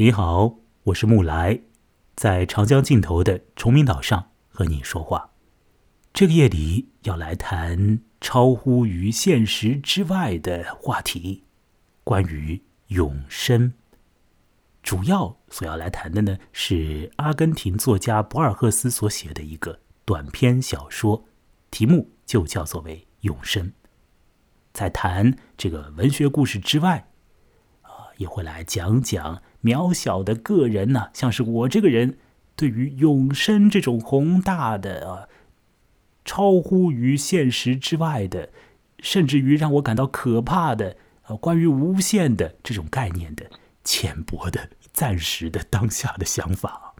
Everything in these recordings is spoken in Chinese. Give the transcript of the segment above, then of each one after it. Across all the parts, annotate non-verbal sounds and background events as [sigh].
你好，我是木来，在长江尽头的崇明岛上和你说话。这个夜里要来谈超乎于现实之外的话题，关于永生。主要所要来谈的呢，是阿根廷作家博尔赫斯所写的一个短篇小说，题目就叫做为《永生》。在谈这个文学故事之外，啊，也会来讲讲渺小的个人呢，像是我这个人，对于永生这种宏大的啊，超乎于现实之外的，甚至于让我感到可怕的啊，关于无限的这种概念的浅薄的。暂时的当下的想法，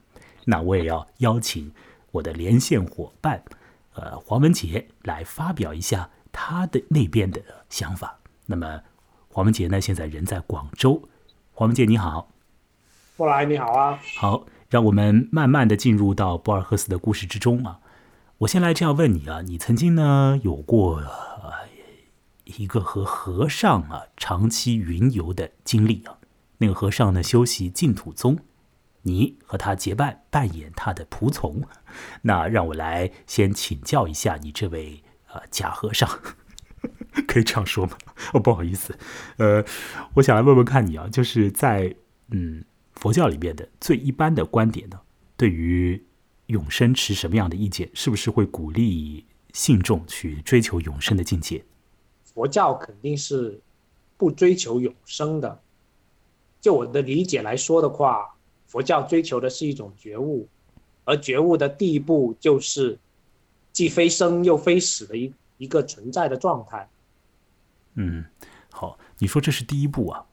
那我也要邀请我的连线伙伴，呃，黄文杰来发表一下他的那边的想法。那么，黄文杰呢，现在人在广州。黄文杰你好，过来你好啊。好，让我们慢慢的进入到博尔赫斯的故事之中啊。我先来这样问你啊，你曾经呢有过一个和和尚啊长期云游的经历啊？那个和尚呢，修习净土宗，你和他结伴扮演他的仆从，那让我来先请教一下你这位呃假和尚，可以这样说吗？哦，不好意思，呃，我想来问问看你啊，就是在嗯佛教里面的最一般的观点呢，对于永生持什么样的意见？是不是会鼓励信众去追求永生的境界？佛教肯定是不追求永生的。就我的理解来说的话，佛教追求的是一种觉悟，而觉悟的第一步就是既非生又非死的一一个存在的状态。嗯，好，你说这是第一步啊，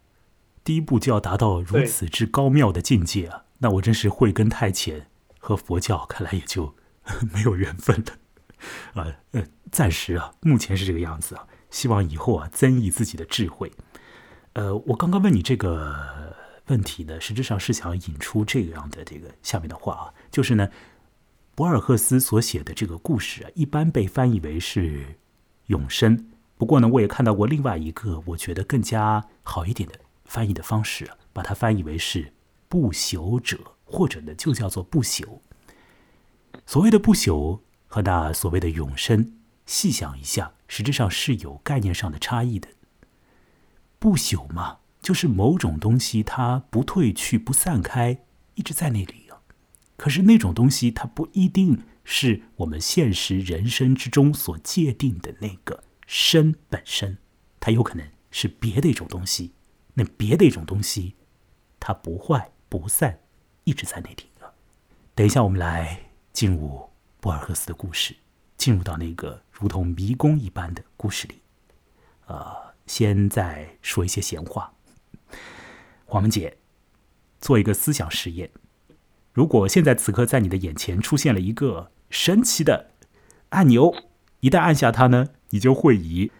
第一步就要达到如此之高妙的境界啊，那我真是慧根太浅，和佛教看来也就 [laughs] 没有缘分了。啊，呃，暂时啊，目前是这个样子啊，希望以后啊，增益自己的智慧。呃，我刚刚问你这个问题呢，实质上是想引出这样的这个下面的话啊，就是呢，博尔赫斯所写的这个故事啊，一般被翻译为是永生。不过呢，我也看到过另外一个我觉得更加好一点的翻译的方式，把它翻译为是不朽者，或者呢就叫做不朽。所谓的不朽和那所谓的永生，细想一下，实质上是有概念上的差异的。不朽嘛，就是某种东西它不褪去、不散开，一直在那里啊。可是那种东西它不一定是我们现实人生之中所界定的那个身本身，它有可能是别的一种东西。那别的一种东西，它不坏不散，一直在那里啊。等一下，我们来进入博尔赫斯的故事，进入到那个如同迷宫一般的故事里，啊。先再说一些闲话，黄文姐，做一个思想实验：如果现在此刻在你的眼前出现了一个神奇的按钮，一旦按下它呢，你就会以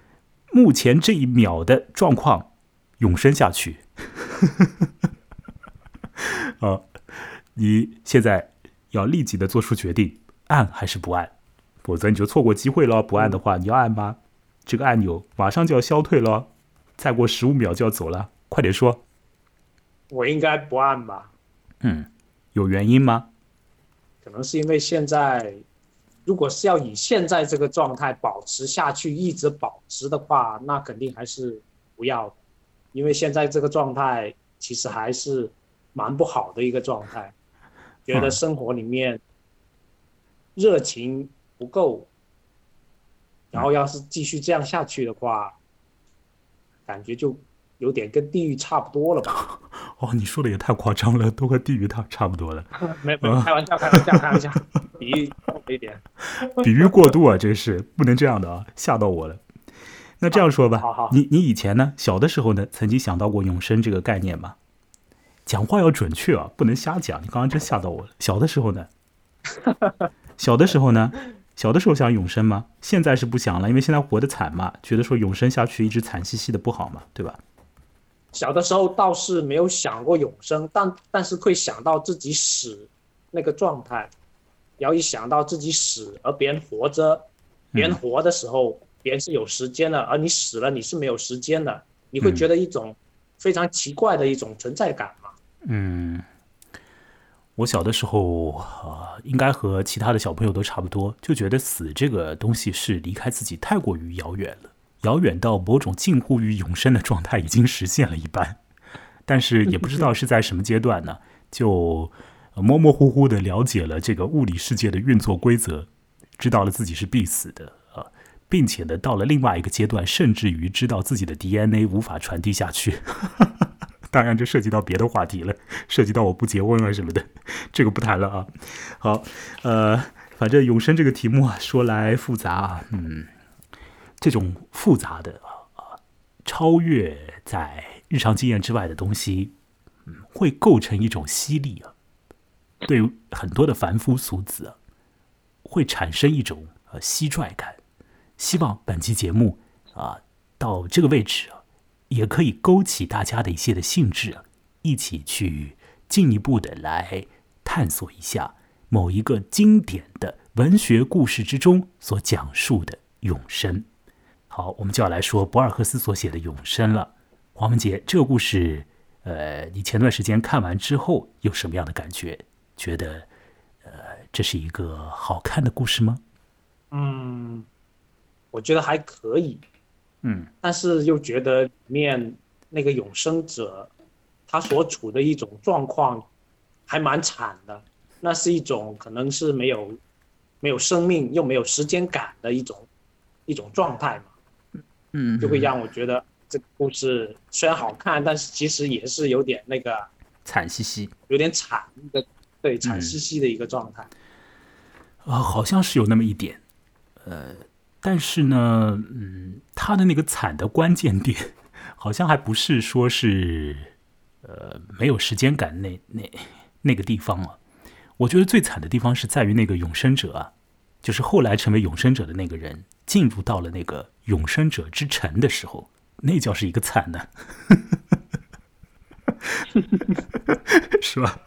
目前这一秒的状况永生下去。[laughs] 啊，你现在要立即的做出决定，按还是不按？否则你就错过机会了。不按的话，你要按吗？这个按钮马上就要消退了，再过十五秒就要走了，快点说。我应该不按吧？嗯，有原因吗？可能是因为现在，如果是要以现在这个状态保持下去，一直保持的话，那肯定还是不要，因为现在这个状态其实还是蛮不好的一个状态，觉得生活里面热情不够。然后要是继续这样下去的话，感觉就有点跟地狱差不多了吧？[laughs] 哦，你说的也太夸张了，都和地狱差差不多了。[laughs] 没没开玩笑，开玩笑，开玩笑，[laughs] 比喻一点，比喻过度啊，真是不能这样的啊，吓到我了。那这样说吧，好好，你你以前呢，小的时候呢，曾经想到过永生这个概念吗？讲话要准确啊，不能瞎讲。你刚刚真吓到我了。小的时候呢，小的时候呢。小的时候想永生吗？现在是不想了，因为现在活得惨嘛，觉得说永生下去一直惨兮兮的不好嘛，对吧？小的时候倒是没有想过永生，但但是会想到自己死那个状态，然后一想到自己死而别人活着，别人活的时候别人是有时间的，而你死了你是没有时间的，你会觉得一种非常奇怪的一种存在感吗？嗯，我小的时候啊，应该和其他的小朋友都差不多，就觉得死这个东西是离开自己太过于遥远了，遥远到某种近乎于永生的状态已经实现了一般。[laughs] 但是也不知道是在什么阶段呢，就模模糊糊的了解了这个物理世界的运作规则，知道了自己是必死的啊，并且呢，到了另外一个阶段，甚至于知道自己的 DNA 无法传递下去。[laughs] 当然，这涉及到别的话题了，涉及到我不结婚啊什么的，[laughs] 这个不谈了啊。好，呃，反正永生这个题目啊，说来复杂啊，嗯，这种复杂的啊，超越在日常经验之外的东西，嗯，会构成一种吸力啊，对很多的凡夫俗子啊，会产生一种呃吸拽感。希望本期节目啊，到这个位置。也可以勾起大家的一些的兴致，一起去进一步的来探索一下某一个经典的文学故事之中所讲述的永生。好，我们就要来说博尔赫斯所写的永生了。黄文杰，这个故事，呃，你前段时间看完之后有什么样的感觉？觉得，呃，这是一个好看的故事吗？嗯，我觉得还可以。嗯，但是又觉得里面那个永生者，他所处的一种状况，还蛮惨的。那是一种可能是没有没有生命又没有时间感的一种一种状态嘛。嗯，就会让我觉得这个故事虽然好看，但是其实也是有点那个惨兮兮，有点惨的，对，惨兮兮的一个状态。啊，好像是有那么一点，呃。但是呢，嗯，他的那个惨的关键点，好像还不是说是，呃，没有时间感那那那个地方啊。我觉得最惨的地方是在于那个永生者啊，就是后来成为永生者的那个人，进入到了那个永生者之城的时候，那叫是一个惨呢，[laughs] 是吧？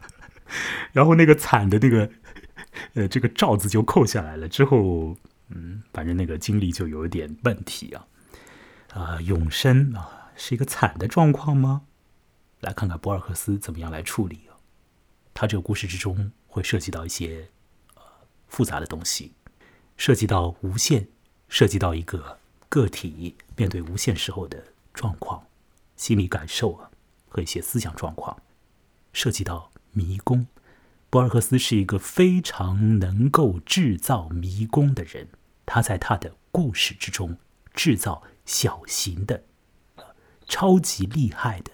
然后那个惨的那个，呃，这个罩子就扣下来了之后。嗯，反正那个经历就有一点问题啊，啊，永生啊是一个惨的状况吗？来看看博尔赫斯怎么样来处理啊。他这个故事之中会涉及到一些呃复杂的东西，涉及到无限，涉及到一个个体面对无限时候的状况、心理感受啊和一些思想状况，涉及到迷宫。博尔赫斯是一个非常能够制造迷宫的人。他在他的故事之中制造小型的、超级厉害的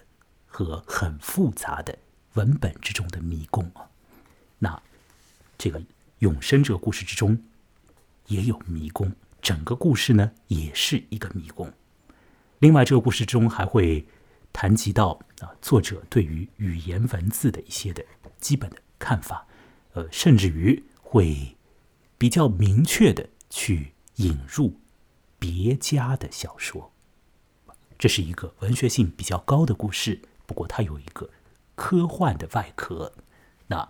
和很复杂的文本之中的迷宫啊。那这个永生这个故事之中也有迷宫，整个故事呢也是一个迷宫。另外，这个故事中还会谈及到啊，作者对于语言文字的一些的基本的看法，呃，甚至于会比较明确的。去引入别家的小说，这是一个文学性比较高的故事。不过它有一个科幻的外壳。那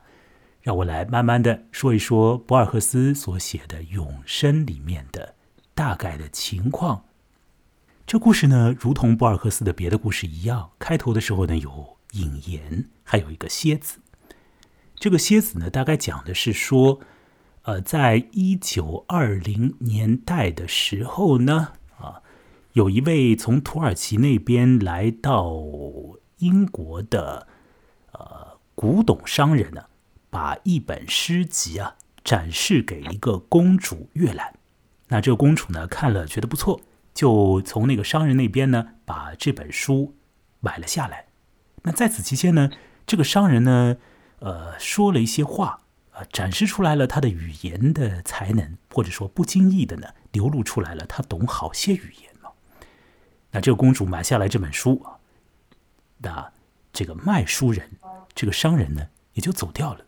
让我来慢慢的说一说博尔赫斯所写的《永生》里面的大概的情况。这故事呢，如同博尔赫斯的别的故事一样，开头的时候呢有引言，还有一个蝎子。这个蝎子呢，大概讲的是说。呃，在一九二零年代的时候呢，啊，有一位从土耳其那边来到英国的呃古董商人呢，把一本诗集啊展示给一个公主阅览。那这个公主呢看了觉得不错，就从那个商人那边呢把这本书买了下来。那在此期间呢，这个商人呢，呃，说了一些话。啊，展示出来了他的语言的才能，或者说不经意的呢，流露出来了他懂好些语言嘛。那这个公主买下来这本书啊，那这个卖书人，这个商人呢，也就走掉了。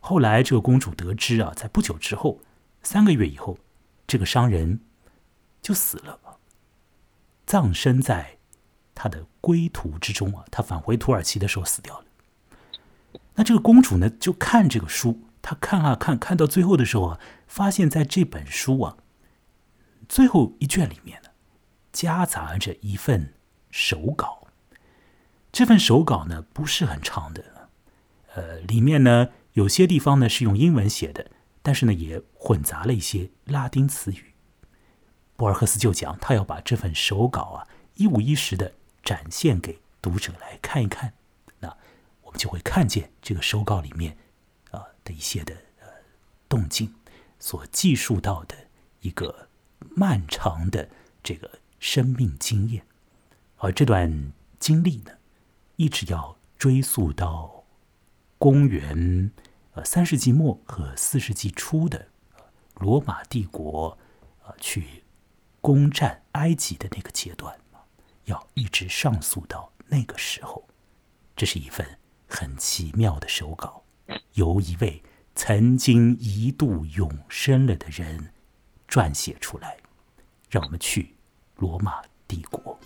后来这个公主得知啊，在不久之后，三个月以后，这个商人就死了，葬身在他的归途之中啊。他返回土耳其的时候死掉了。那这个公主呢，就看这个书。他看啊看，看到最后的时候啊，发现在这本书啊最后一卷里面呢，夹杂着一份手稿。这份手稿呢不是很长的，呃，里面呢有些地方呢是用英文写的，但是呢也混杂了一些拉丁词语。博尔赫斯就讲，他要把这份手稿啊一五一十的展现给读者来看一看。那我们就会看见这个手稿里面的一些的呃动静，所记述到的一个漫长的这个生命经验。而这段经历呢，一直要追溯到公元呃三世纪末和四世纪初的罗马帝国啊去。攻占埃及的那个阶段要一直上溯到那个时候，这是一份很奇妙的手稿，由一位曾经一度永生了的人撰写出来。让我们去罗马帝国。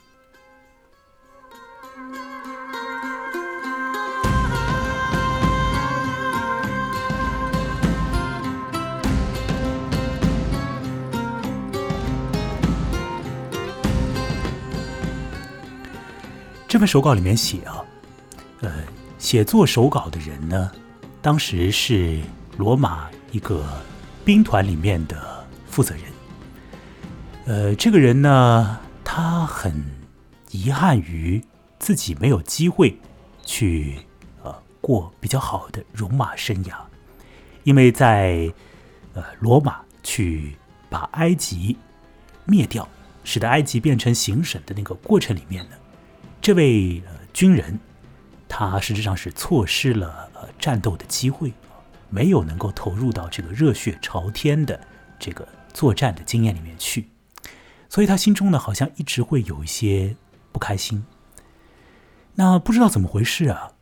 这份手稿里面写啊，呃，写作手稿的人呢，当时是罗马一个兵团里面的负责人。呃，这个人呢，他很遗憾于自己没有机会去呃过比较好的戎马生涯，因为在呃罗马去把埃及灭掉，使得埃及变成行省的那个过程里面呢。这位军人，他实质上是错失了呃战斗的机会，没有能够投入到这个热血朝天的这个作战的经验里面去，所以他心中呢好像一直会有一些不开心。那不知道怎么回事啊，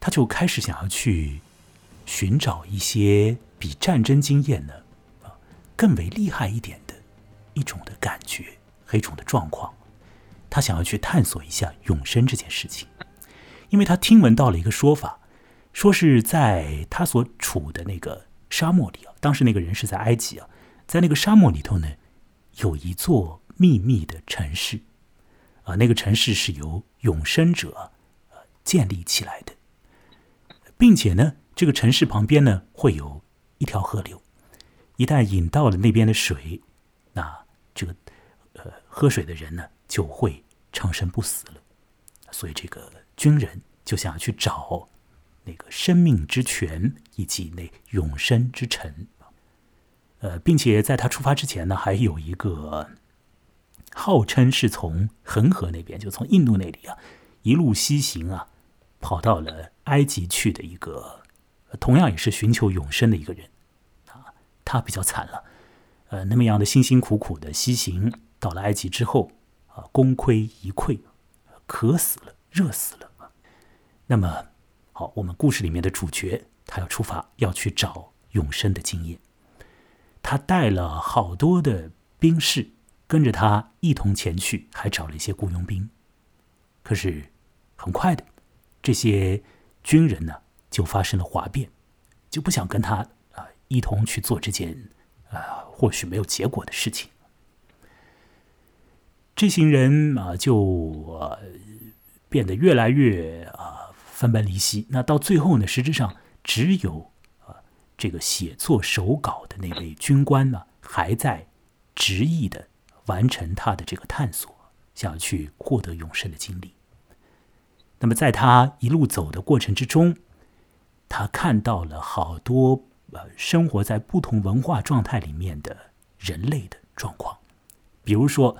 他就开始想要去寻找一些比战争经验呢啊更为厉害一点的一种的感觉和一种的状况。他想要去探索一下永生这件事情，因为他听闻到了一个说法，说是在他所处的那个沙漠里啊，当时那个人是在埃及啊，在那个沙漠里头呢，有一座秘密的城市，啊，那个城市是由永生者呃建立起来的，并且呢，这个城市旁边呢会有一条河流，一旦引到了那边的水，那这个呃喝水的人呢。就会长生不死了，所以这个军人就想要去找那个生命之泉以及那永生之城，呃，并且在他出发之前呢，还有一个号称是从恒河那边，就从印度那里啊，一路西行啊，跑到了埃及去的一个，同样也是寻求永生的一个人啊，他比较惨了，呃，那么样的辛辛苦苦的西行到了埃及之后。啊，功亏一篑，渴死了，热死了那么，好，我们故事里面的主角，他要出发，要去找永生的经验。他带了好多的兵士跟着他一同前去，还找了一些雇佣兵。可是，很快的，这些军人呢就发生了哗变，就不想跟他啊一同去做这件啊或许没有结果的事情。这行人啊，就变得越来越啊分崩离析。那到最后呢，实质上只有啊这个写作手稿的那位军官呢，还在执意的完成他的这个探索，想要去获得永生的经历。那么在他一路走的过程之中，他看到了好多呃生活在不同文化状态里面的人类的状况，比如说。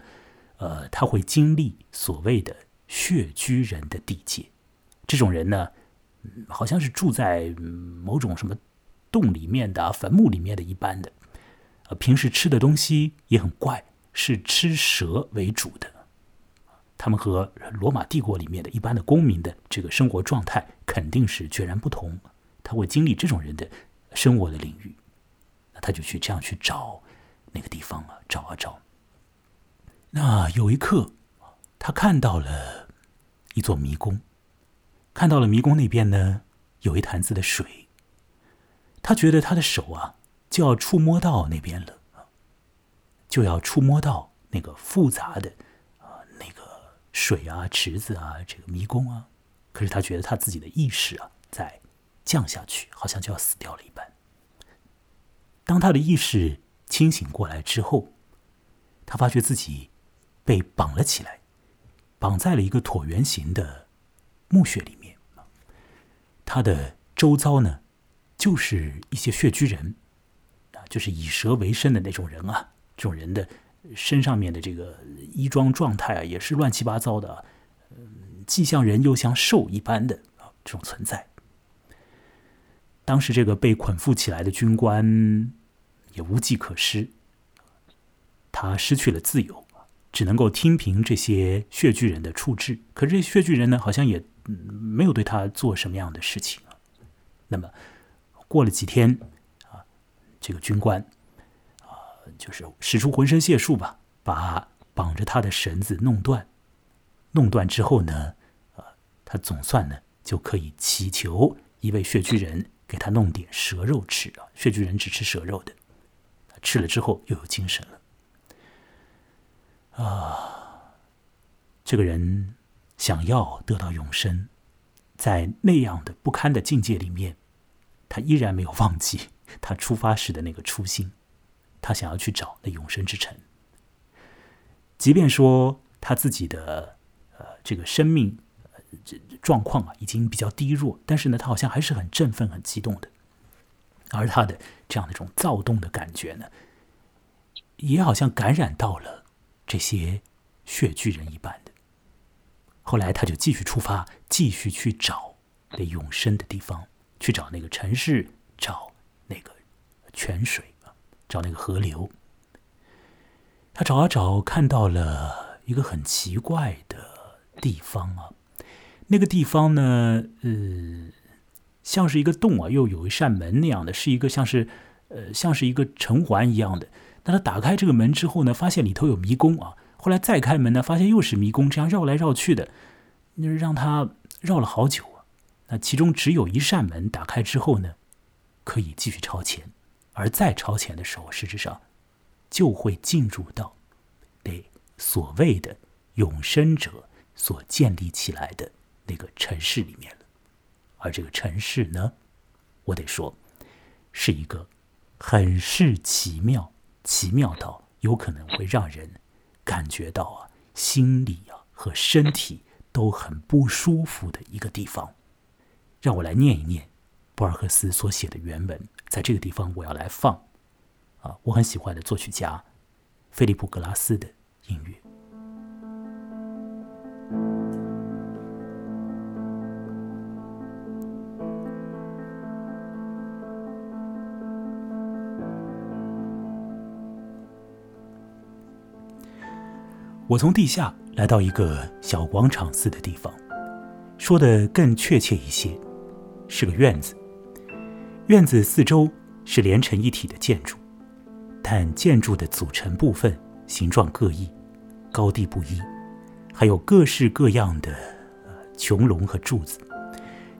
呃，他会经历所谓的血居人的地界，这种人呢，好像是住在某种什么洞里面的、坟墓里面的一般的，呃，平时吃的东西也很怪，是吃蛇为主的。他们和罗马帝国里面的一般的公民的这个生活状态肯定是决然不同。他会经历这种人的生活的领域，那他就去这样去找那个地方啊，找啊找。那有一刻，他看到了一座迷宫，看到了迷宫那边呢有一坛子的水。他觉得他的手啊就要触摸到那边了，就要触摸到那个复杂的啊那个水啊池子啊这个迷宫啊。可是他觉得他自己的意识啊在降下去，好像就要死掉了一般。当他的意识清醒过来之后，他发觉自己被绑了起来，绑在了一个椭圆形的墓穴里面。他的周遭呢，就是一些穴居人，啊，就是以蛇为生的那种人啊。这种人的身上面的这个衣装状态啊，也是乱七八糟的，嗯，既像人又像兽一般的啊，这种存在。当时这个被捆缚起来的军官也无计可施，他失去了自由，只能够听凭这些血巨人的处置。可是这血巨人呢，好像也。没有对他做什么样的事情啊。那么过了几天啊，这个军官啊，就是使出浑身解数吧，把绑着他的绳子弄断。弄断之后呢，啊，他总算呢就可以祈求一位血巨人给他弄点蛇肉吃啊。血巨人只吃蛇肉的，吃了之后又有精神了。啊，这个人。想要得到永生，在那样的不堪的境界里面，他依然没有忘记 [laughs] 他出发时的那个初心。他想要去找那永生之城，即便说他自己的呃这个生命这状况啊已经比较低弱，但是呢，他好像还是很振奋、很激动的。而他的这样的一种躁动的感觉呢，也好像感染到了这些血巨人一般的。后来，他就继续出发，继续去找那永生的地方，去找那个城市，找那个泉水找那个河流。他找啊找，看到了一个很奇怪的地方啊。那个地方呢，呃，像是一个洞啊，又有一扇门那样的，是一个像是呃，像是一个城环一样的。当他打开这个门之后呢，发现里头有迷宫啊。后来再开门呢，发现又是迷宫，这样绕来绕去的，那让他绕了好久啊。那其中只有一扇门打开之后呢，可以继续超前，而再超前的时候，实质上就会进入到被所谓的永生者所建立起来的那个城市里面了。而这个城市呢，我得说，是一个很是奇妙，奇妙到有可能会让人。感觉到啊，心里啊和身体都很不舒服的一个地方，让我来念一念博尔赫斯所写的原文。在这个地方，我要来放啊，我很喜欢的作曲家菲利普·格拉斯的音乐。我从地下来到一个小广场似的地方，说的更确切一些，是个院子。院子四周是连成一体的建筑，但建筑的组成部分形状各异，高低不一，还有各式各样的穹隆和柱子。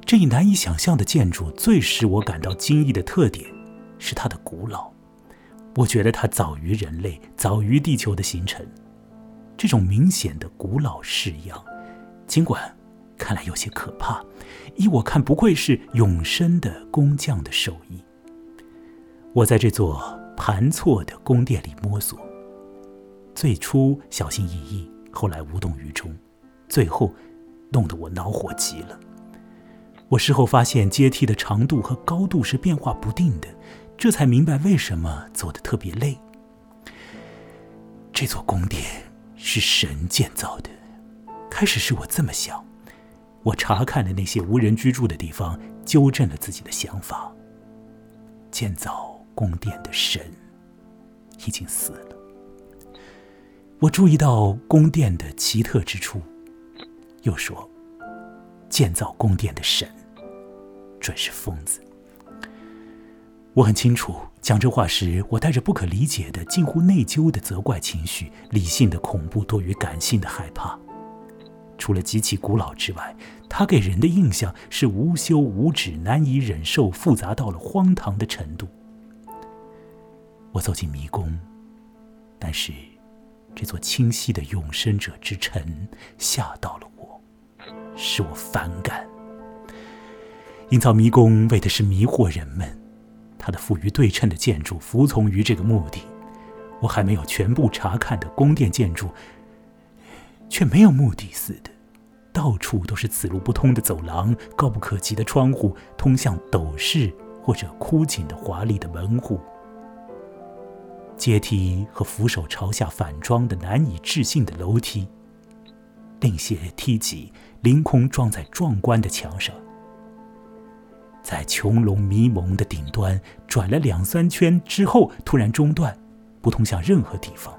这一难以想象的建筑最使我感到惊异的特点是它的古老。我觉得它早于人类，早于地球的形成。这种明显的古老式样，尽管看来有些可怕，依我看，不愧是永生的工匠的手艺。我在这座盘错的宫殿里摸索，最初小心翼翼，后来无动于衷，最后弄得我恼火极了。我事后发现阶梯的长度和高度是变化不定的，这才明白为什么走得特别累。这座宫殿。是神建造的。开始是我这么想，我查看了那些无人居住的地方，纠正了自己的想法。建造宫殿的神已经死了。我注意到宫殿的奇特之处，又说，建造宫殿的神准是疯子。我很清楚，讲这话时，我带着不可理解的、近乎内疚的责怪情绪，理性的恐怖多于感性的害怕。除了极其古老之外，它给人的印象是无休无止、难以忍受、复杂到了荒唐的程度。我走进迷宫，但是这座清晰的永生者之城吓到了我，使我反感。营造迷宫为的是迷惑人们，它的富于对称的建筑服从于这个目的。我还没有全部查看的宫殿建筑，却没有目的似的，到处都是此路不通的走廊，高不可及的窗户，通向斗室或者枯井的华丽的门户，阶梯和扶手朝下反装的难以置信的楼梯，另些梯级凌空装在壮观的墙上，在穹隆迷蒙的顶端转了两三圈之后，突然中断。不通向任何地方。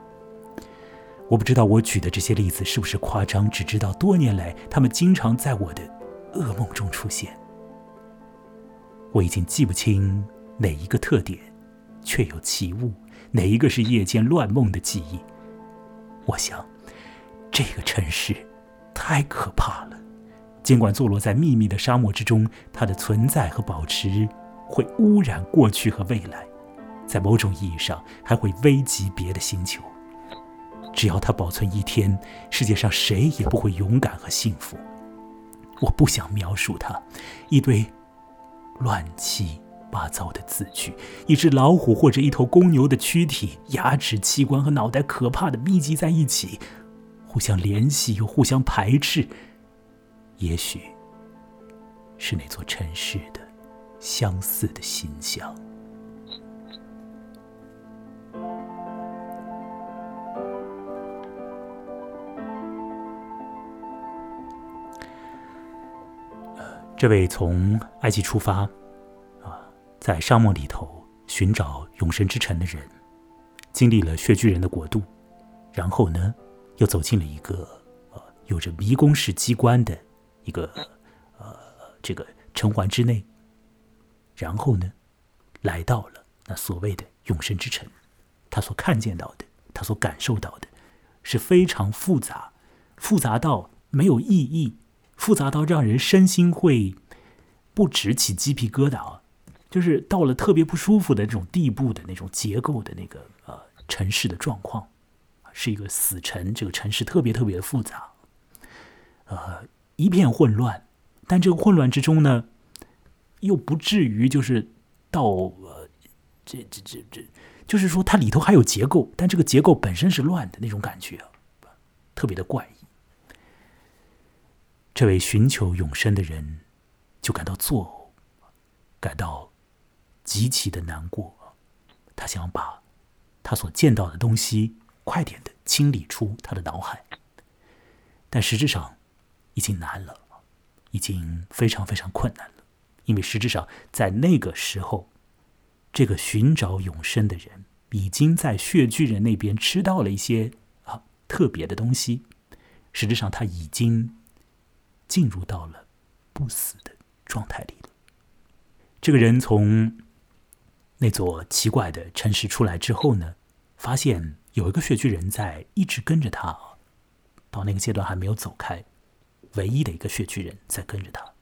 我不知道我举的这些例子是不是夸张，只知道多年来他们经常在我的噩梦中出现。我已经记不清哪一个特点确有其物，哪一个是夜间乱梦的记忆。我想，这个城市太可怕了。尽管坐落在秘密的沙漠之中，它的存在和保持会污染过去和未来。在某种意义上，还会危及别的星球。只要它保存一天，世界上谁也不会勇敢和幸福。我不想描述它，一堆乱七八糟的字句，一只老虎或者一头公牛的躯体，牙齿、器官和脑袋可怕的密集在一起，互相联系又互相排斥。也许是那座城市的相似的形象。这位从埃及出发，啊，在沙漠里头寻找永生之城的人，经历了血巨人的国度，然后呢，又走进了一个呃有着迷宫式机关的一个呃这个城环之内，然后呢，来到了那所谓的永生之城，他所看见到的，他所感受到的，是非常复杂，复杂到没有意义。复杂到让人身心会不止起鸡皮疙瘩啊！就是到了特别不舒服的这种地步的那种结构的那个呃城市的状况，是一个死城。这个城市特别特别的复杂，呃，一片混乱。但这个混乱之中呢，又不至于就是到呃这这这这，就是说它里头还有结构，但这个结构本身是乱的那种感觉，特别的怪异。这位寻求永生的人就感到作呕，感到极其的难过。他想把他所见到的东西快点的清理出他的脑海，但实质上已经难了，已经非常非常困难了。因为实质上在那个时候，这个寻找永生的人已经在血巨人那边吃到了一些啊特别的东西，实质上他已经。进入到了不死的状态里了。这个人从那座奇怪的城市出来之后呢，发现有一个血巨人在一直跟着他，到那个阶段还没有走开，唯一的一个血巨人在跟着他。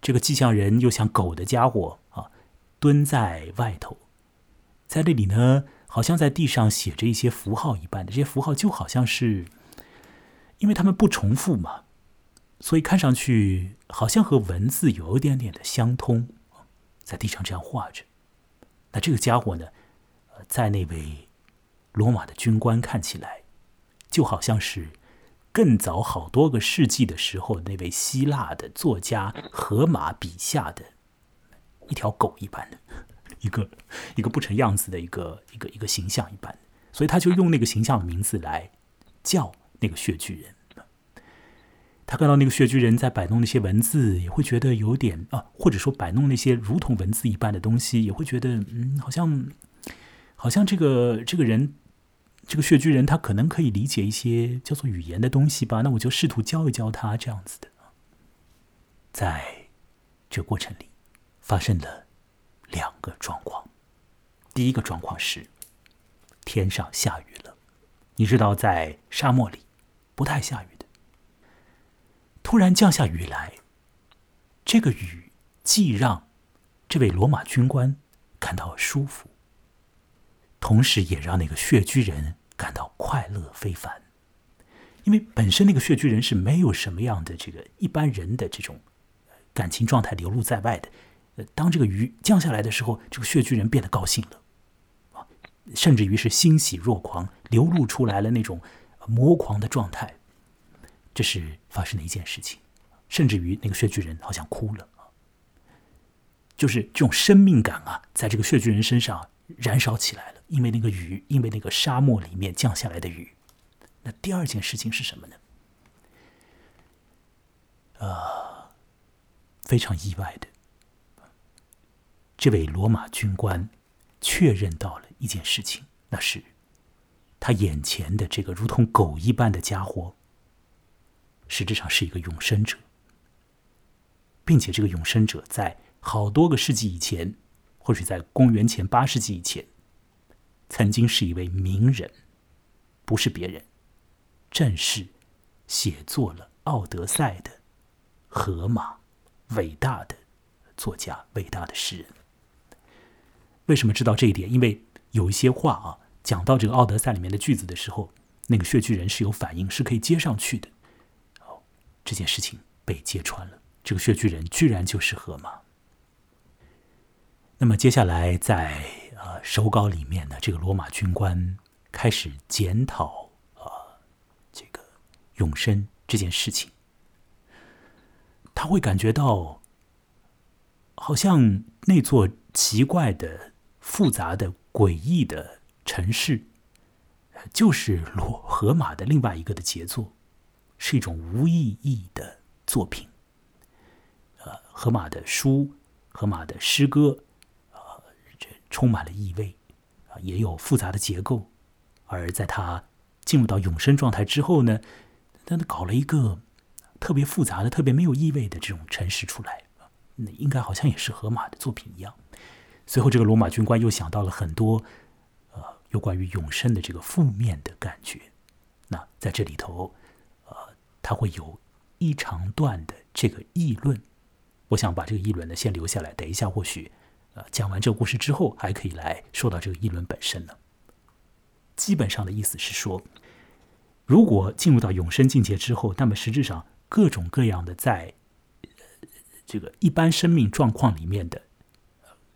这个既像人又像狗的家伙啊，蹲在外头，在那里呢，好像在地上写着一些符号一般的，这些符号就好像是，因为他们不重复嘛。所以看上去好像和文字有一点点的相通，在地上这样画着。那这个家伙呢，在那位罗马的军官看起来，就好像是更早好多个世纪的时候那位希腊的作家荷马笔下的一条狗一般的，[laughs] 一个一个不成样子的一个一个一个形象一般。所以他就用那个形象的名字来叫那个血巨人。他看到那个血巨人在摆弄那些文字，也会觉得有点啊，或者说摆弄那些如同文字一般的东西，也会觉得嗯，好像好像这个这个人，这个血巨人他可能可以理解一些叫做语言的东西吧？那我就试图教一教他这样子的。在这过程里，发生了两个状况。第一个状况是天上下雨了。你知道，在沙漠里不太下雨的。突然降下雨来，这个雨既让这位罗马军官感到舒服，同时也让那个血巨人感到快乐非凡。因为本身那个血巨人是没有什么样的这个一般人的这种感情状态流露在外的。呃，当这个鱼降下来的时候，这个血巨人变得高兴了，啊，甚至于是欣喜若狂，流露出来了那种魔狂的状态。这是发生的一件事情，甚至于那个血巨人好像哭了，就是这种生命感啊，在这个血巨人身上燃烧起来了，因为那个雨，因为那个沙漠里面降下来的雨。那第二件事情是什么呢？呃，非常意外的，这位罗马军官确认到了一件事情，那是他眼前的这个如同狗一般的家伙，实质上是一个永生者，并且这个永生者在好多个世纪以前，或许在公元前八世纪以前，曾经是一位名人，不是别人，正是写作了《奥德赛》的。荷马，伟大的作家，伟大的诗人。为什么知道这一点？因为有一些话啊，讲到这个《奥德赛》里面的句子的时候，那个血巨人是有反应，是可以接上去的。哦，这件事情被揭穿了，这个血巨人居然就是荷马。那么接下来在手稿里面呢，这个罗马军官开始检讨啊这个永生这件事情。他会感觉到，好像那座奇怪的、复杂的、诡异的城市，就是罗荷马的另外一个的杰作，是一种无意义的作品。呃，荷马的书、荷马的诗歌，充满了意味，啊，也有复杂的结构。而在他进入到永生状态之后呢，他搞了一个。特别复杂的、特别没有意味的这种城市出来，那应该好像也是荷马的作品一样。随后，这个罗马军官又想到了很多，呃，有关于永生的这个负面的感觉。那在这里头，呃，他会有一长段的这个议论。我想把这个议论呢先留下来，等一下或许，讲完这个故事之后，还可以来说到这个议论本身呢。基本上的意思是说，如果进入到永生境界之后，那么实质上。各种各样的在这个一般生命状况里面的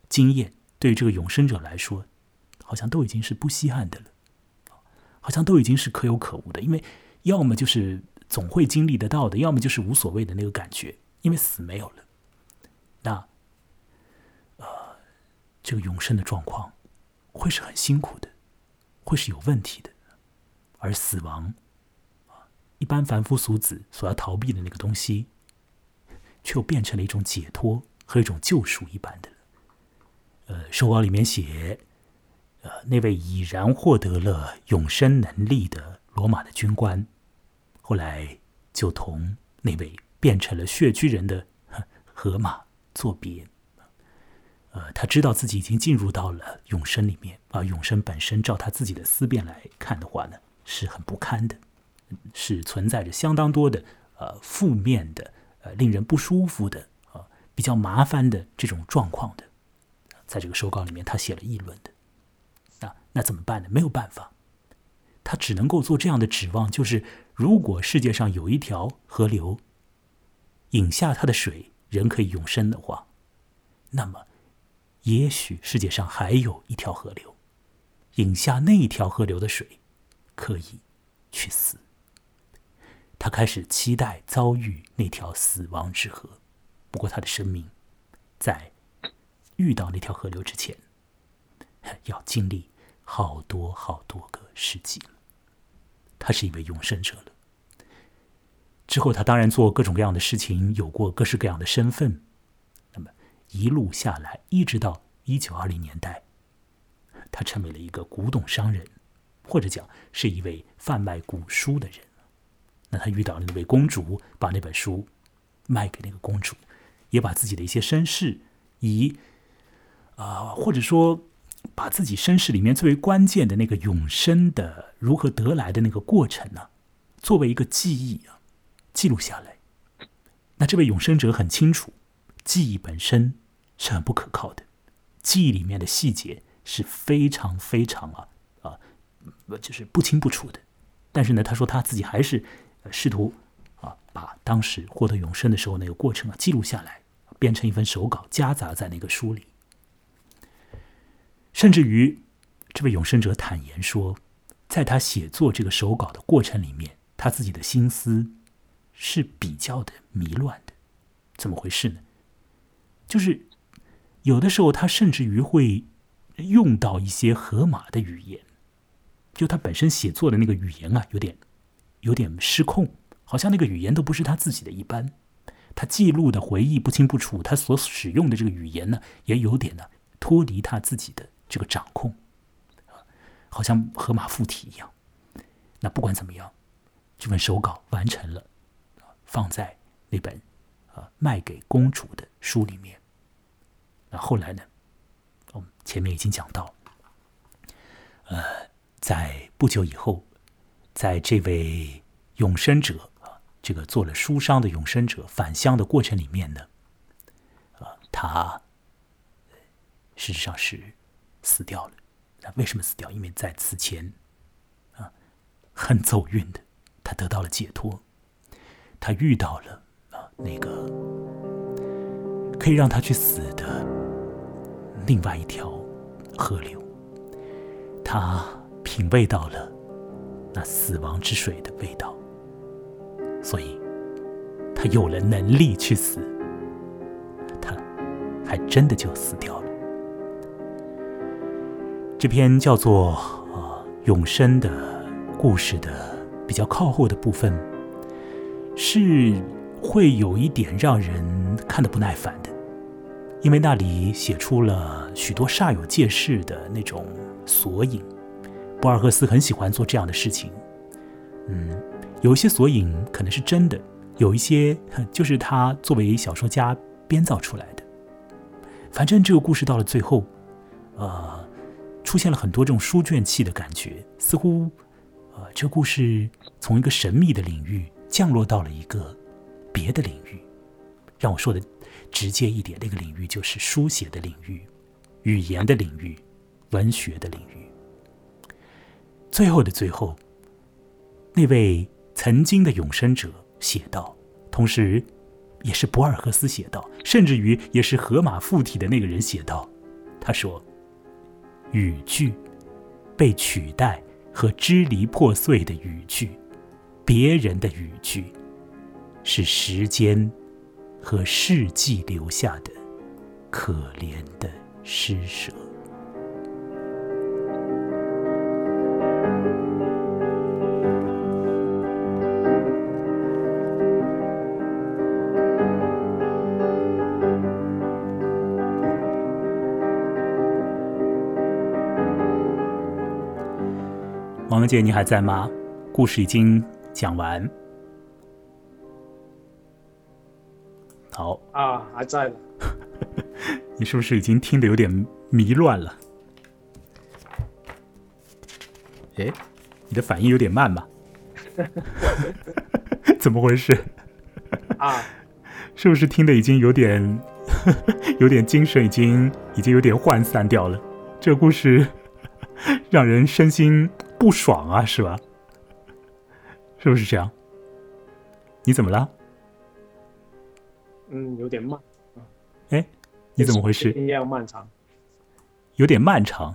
经验，对于这个永生者来说，好像都已经是不稀罕的了，好像都已经是可有可无的。因为要么就是总会经历得到的，要么就是无所谓的那个感觉。因为死没有了，那，这个永生的状况会是很辛苦的，会是有问题的，而死亡。一般凡夫俗子所要逃避的那个东西，却又变成了一种解脱和一种救赎一般的。呃，书稿里面写，呃，那位已然获得了永生能力的罗马的军官，后来就同那位变成了血居人的 [laughs] 河马作别。呃，他知道自己已经进入到了永生里面，而永生本身，照他自己的思辨来看的话呢，是很不堪的。是存在着相当多的呃负面的呃令人不舒服的啊比较麻烦的这种状况的，在这个手稿里面他写了议论的，那那怎么办呢？没有办法，他只能够做这样的指望，就是如果世界上有一条河流，饮下它的水，人可以永生的话，那么也许世界上还有一条河流，饮下那条河流的水，可以去死。他开始期待遭遇那条死亡之河，不过他的生命在遇到那条河流之前，要经历好多好多个世纪。他是一位永生者了。之后，他当然做各种各样的事情，有过各式各样的身份。一路下来，一直到一九二零年代，他成为了一个古董商人，或者讲是一位贩卖古书的人。那他遇到了那位公主，把那本书卖给那个公主，也把自己的一些身世，以啊，或者说把自己身世里面最为关键的那个永生的如何得来的那个过程呢，作为一个记忆啊，记录下来。那这位永生者很清楚，记忆本身是很不可靠的，记忆里面的细节是非常非常啊啊，就是不清不楚的。但是呢，他说他自己还是。试图啊，把当时获得永生的时候那个过程啊记录下来，编成一份手稿，夹杂在那个书里。甚至于，这位永生者坦言说，在他写作这个手稿的过程里面，他自己的心思是比较的迷乱的。怎么回事呢？就是有的时候，他甚至于会用到一些河马的语言，就他本身写作的那个语言啊，有点有点失控。好像那个语言都不是他自己的一般，他记录的回忆不清不楚，他所使用的这个语言呢，也有点呢脱离他自己的这个掌控，好像河马附体一样。那不管怎么样，这份手稿完成了，放在那本啊卖给公主的书里面。那后来呢，我们前面已经讲到，呃，在不久以后，在这位永生者啊。这个做了书商的永生者返乡的过程里面呢，啊，他事实上是死掉了。那为什么死掉？因为在此前啊，很走运的，他得到了解脱，他遇到了那个可以让他去死的另外一条河流，他品味到了那死亡之水的味道。所以，他有了能力去死，他还真的就死掉了。这篇叫做《啊永生》的故事的比较靠后的部分，是会有一点让人看得不耐烦的，因为那里写出了许多煞有介事的那种索引。博尔赫斯很喜欢做这样的事情，嗯。有一些索引可能是真的，有一些就是他作为小说家编造出来的。反正这个故事到了最后，呃，出现了很多这种书卷气的感觉，似乎，呃，这故事从一个神秘的领域降落到了一个别的领域。让我说的直接一点，那个领域就是书写的领域、语言的领域、文学的领域。最后的最后，那位。曾经的永生者写道，同时，也是博尔赫斯写道，甚至于也是河马附体的那个人写道。他说：“语句被取代和支离破碎的语句，别人的语句，是时间和世纪留下的可怜的施舍。”王姐，你还在吗？故事已经讲完。还在呢。[laughs] 你是不是已经听得有点迷乱了？哎，你的反应有点慢吧？[laughs] 怎么回事？啊，[laughs] 是不是听得已经有点有点精神，已经已经有点涣散掉了？这个故事让人身心。不爽啊，是吧？是不是这样？你怎么了？嗯，有点慢。哎，你怎么回事？应该要漫长。有点漫长。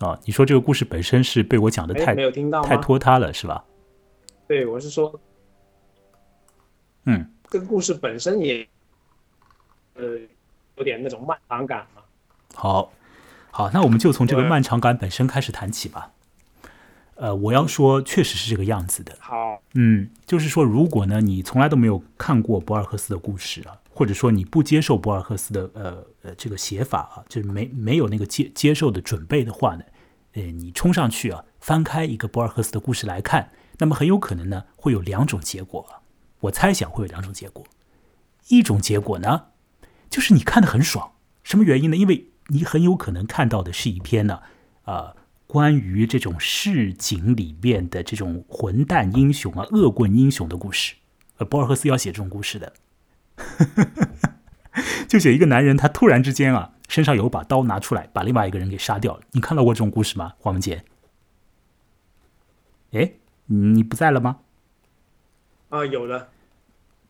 啊，你说这个故事本身是被我讲的太没有听到太拖沓了，是吧？对，我是说，嗯，这个故事本身也，呃，有点那种漫长感嘛。好，好，那我们就从这个漫长感本身开始谈起吧。呃，我要说，确实是这个样子的。好，嗯，就是说，如果呢，你从来都没有看过博尔赫斯的故事啊，或者说你不接受博尔赫斯的呃呃这个写法啊，就是没没有那个接接受的准备的话呢，呃，你冲上去啊，翻开一个博尔赫斯的故事来看，那么很有可能呢，会有两种结果。啊我猜想会有两种结果，一种结果呢，就是你看得很爽，什么原因呢？因为你很有可能看到的是一篇呢，啊。关于这种市井里面的这种混蛋英雄啊、恶棍英雄的故事，呃，博尔赫斯要写这种故事的，[laughs] 就写一个男人，他突然之间啊，身上有把刀拿出来，把另外一个人给杀掉了。你看到过这种故事吗，黄文杰？哎，你不在了吗？啊，有的。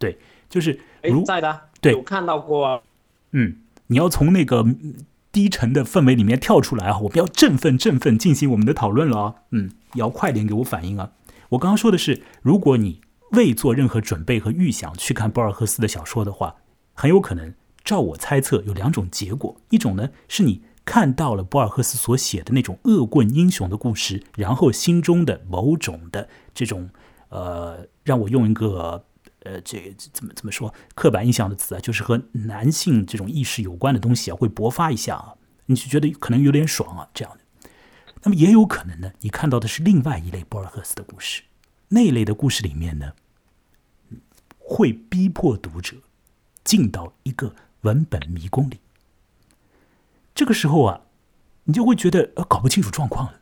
对，就是哎如，在的，对有看到过，嗯，你要从那个嗯低沉的氛围里面跳出来啊！我们要振奋振奋，进行我们的讨论了啊！嗯，要快点给我反应啊！我刚刚说的是，如果你未做任何准备和预想去看博尔赫斯的小说的话，很有可能，照我猜测，有两种结果：一种呢是你看到了博尔赫斯所写的那种恶棍英雄的故事，然后心中的某种的这种呃，让我用一个呃，这个怎么怎么说刻板印象的词啊，就是和男性这种意识有关的东西啊，会勃发一下啊，你就觉得可能有点爽啊，这样的。那么也有可能呢，你看到的是另外一类博尔赫斯的故事，那一类的故事里面呢，会逼迫读者进到一个文本迷宫里。这个时候啊，你就会觉得呃搞不清楚状况了，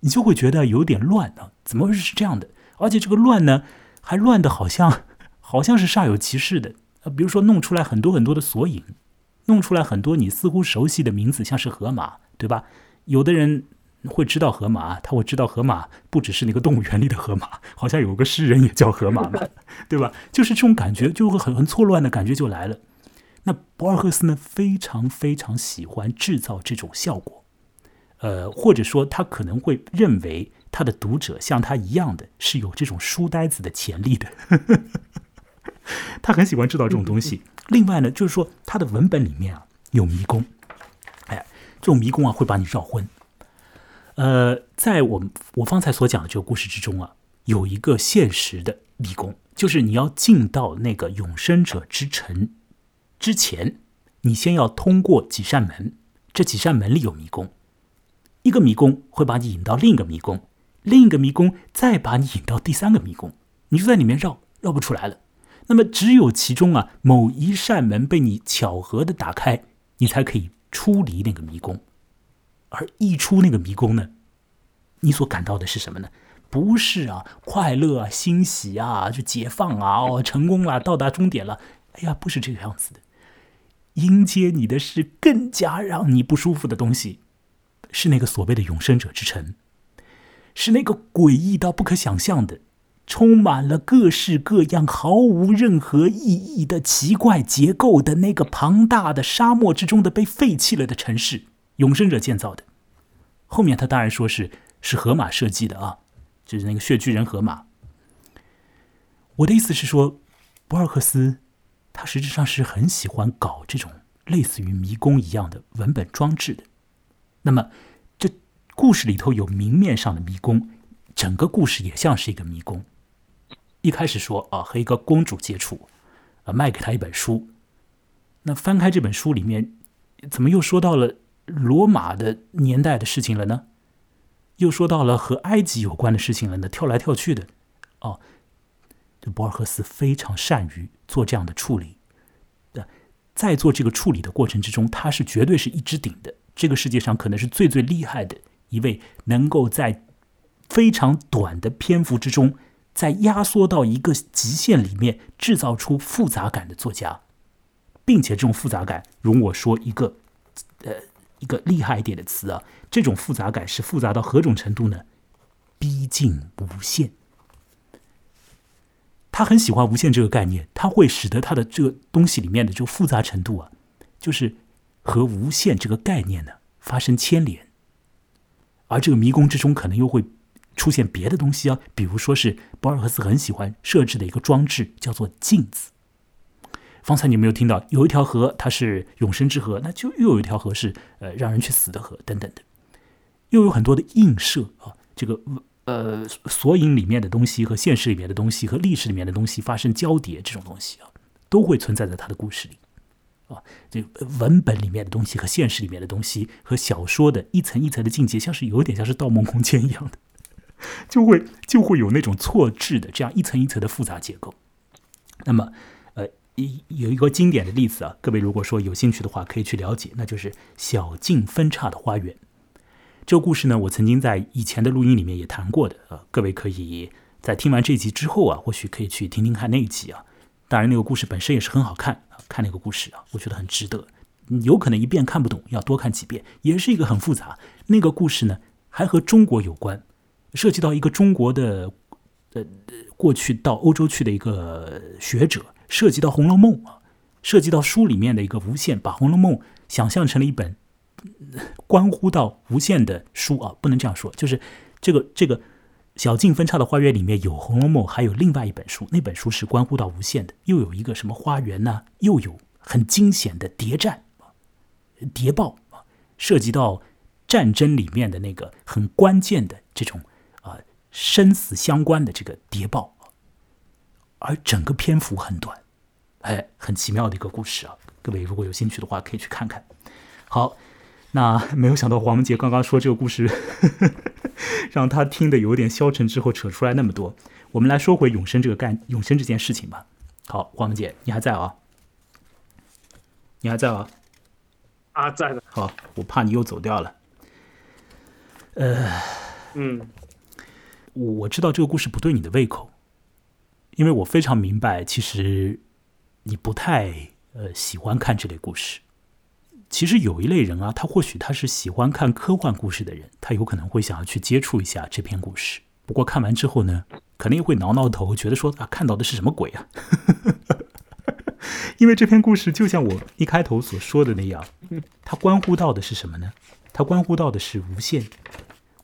你就会觉得有点乱啊，怎么会是这样的？而且这个乱呢，还乱的好像好像是煞有其事的。呃，比如说弄出来很多很多的索引，弄出来很多你似乎熟悉的名字，像是河马，对吧？有的人会知道河马，他会知道河马不只是那个动物园里的河马，好像有个诗人也叫河马嘛，[laughs] 对吧？就是这种感觉，就会很很错乱的感觉就来了。那博尔赫斯呢，非常非常喜欢制造这种效果，呃，或者说他可能会认为他的读者像他一样的是有这种书呆子的潜力的，[laughs] 他很喜欢制造这种东西。另外呢，就是说他的文本里面啊有迷宫，哎，这种迷宫啊会把你绕昏。呃，在我我方才所讲的这个故事之中啊，有一个现实的迷宫，就是你要进到那个永生者之城之前，你先要通过几扇门，这几扇门里有迷宫，一个迷宫会把你引到另一个迷宫，另一个迷宫再把你引到第三个迷宫，你就在里面绕，绕不出来了。那么只有其中啊某一扇门被你巧合的打开，你才可以出离那个迷宫。而一出那个迷宫呢，你所感到的是什么呢？不是啊，快乐啊，欣喜啊，就解放啊，哦，成功了，到达终点了。哎呀，不是这个样子的。迎接你的是更加让你不舒服的东西，是那个所谓的永生者之城，是那个诡异到不可想象的，充满了各式各样毫无任何意义的奇怪结构的那个庞大的沙漠之中的被废弃了的城市，永生者建造的。后面他当然说是是河马设计的啊，就是那个血巨人河马。我的意思是说，博尔赫斯他实质上是很喜欢搞这种类似于迷宫一样的文本装置的。那么，这故事里头有明面上的迷宫，整个故事也像是一个迷宫。一开始说啊，和一个公主接触，啊，卖给她一本书。那翻开这本书里面，怎么又说到了罗马的年代的事情了呢？又说到了和埃及有关的事情了呢？跳来跳去的，哦，这博尔赫斯非常善于做这样的处理。的，在做这个处理的过程之中，他是绝对是一支顶的。这个世界上可能是最最厉害的一位，能够在非常短的篇幅之中，在压缩到一个极限里面制造出复杂感的作家，并且这种复杂感，容我说一个，呃，一个厉害一点的词啊，这种复杂感是复杂到何种程度呢？逼近无限。他很喜欢无限这个概念，他会使得他的这个东西里面的这个复杂程度啊，就是和无限这个概念呢发生牵连，而这个迷宫之中可能又会出现别的东西啊，比如说是博尔赫斯很喜欢设置的一个装置，叫做镜子。方才你有没有听到有一条河它是永生之河，那就又有一条河是呃让人去死的河等等的，又有很多的映射啊，这个呃索引里面的东西和现实里面的东西和历史里面的东西发生交叠，这种东西啊都会存在在他的故事里啊，这个文本里面的东西和现实里面的东西和小说的一层一层的境界，像是有点像是《盗梦空间》一样的，[laughs] 就会就会有那种错置的这样一层一层的复杂结构。那么。呃，一有一个经典的例子啊，各位如果说有兴趣的话，可以去了解，那就是小径分岔的花园。这个故事呢，我曾经在以前的录音里面也谈过的啊，各位可以在听完这一集之后啊，或许可以去听听看那一集啊。当然，那个故事本身也是很好看啊，看那个故事啊，我觉得很值得。有可能一遍看不懂，要多看几遍，也是一个很复杂。那个故事呢，还和中国有关，涉及到一个中国的呃过去到欧洲去的一个学者。涉及到《红楼梦》啊，涉及到书里面的一个无限，把《红楼梦》想象成了一本关乎到无限的书啊，不能这样说，就是这个这个小径分叉的花园里面有《红楼梦》，还有另外一本书，那本书是关乎到无限的，又有一个什么花园呢？又有很惊险的谍战，谍报啊，涉及到战争里面的那个很关键的这种生死相关的这个谍报。而整个篇幅很短，哎，很奇妙的一个故事啊！各位如果有兴趣的话，可以去看看。好，那没有想到黄文杰刚刚说这个故事，[laughs] 让他听得有点消沉，之后扯出来那么多。我们来说回永生这个干永生这件事情吧。好，黄文杰，你还在啊？你还在啊？啊，在的。好，我怕你又走掉了。呃，嗯，我知道这个故事不对你的胃口。因为我非常明白，其实你不太呃喜欢看这类故事。其实有一类人啊，他或许他是喜欢看科幻故事的人，他有可能会想要去接触一下这篇故事。不过看完之后呢，肯定会挠挠头，觉得说啊，看到的是什么鬼啊？[laughs] 因为这篇故事就像我一开头所说的那样，它关乎到的是什么呢？它关乎到的是无限，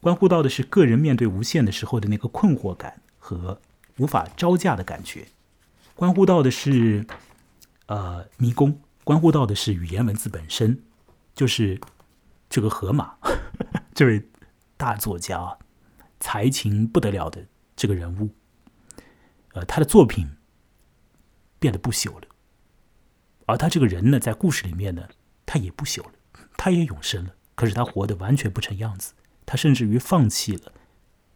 关乎到的是个人面对无限的时候的那个困惑感和。无法招架的感觉，关乎到的是，呃，迷宫；关乎到的是语言文字本身，就是这个河马这位 [laughs] 大作家，才情不得了的这个人物，呃，他的作品变得不朽了，而他这个人呢，在故事里面呢，他也不朽了，他也永生了，可是他活得完全不成样子，他甚至于放弃了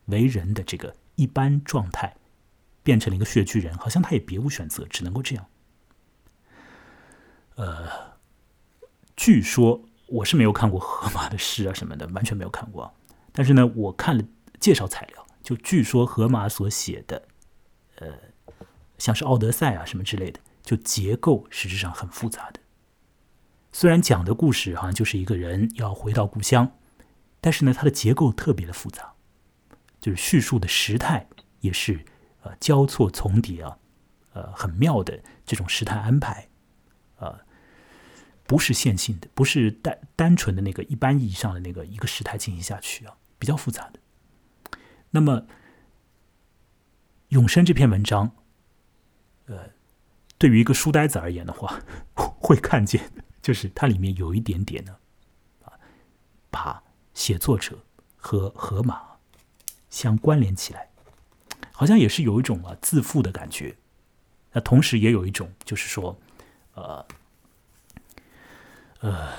为人的这个一般状态。变成了一个血巨人，好像他也别无选择，只能够这样。呃，据说我是没有看过荷马的诗啊什么的，完全没有看过。但是呢，我看了介绍材料，就据说荷马所写的，呃，像是《奥德赛》啊什么之类的，就结构实质上很复杂的。虽然讲的故事好像就是一个人要回到故乡，但是呢，它的结构特别的复杂，就是叙述的时态也是。呃，交错重叠啊，呃，很妙的这种时态安排，呃，不是线性的，不是单单纯的那个一般意义上的那个一个时态进行下去啊，比较复杂的。那么，永生这篇文章，呃，对于一个书呆子而言的话，[laughs] 会看见就是它里面有一点点呢，啊，把写作者和河马相关联起来。好像也是有一种啊自负的感觉，那同时也有一种就是说，呃，呃，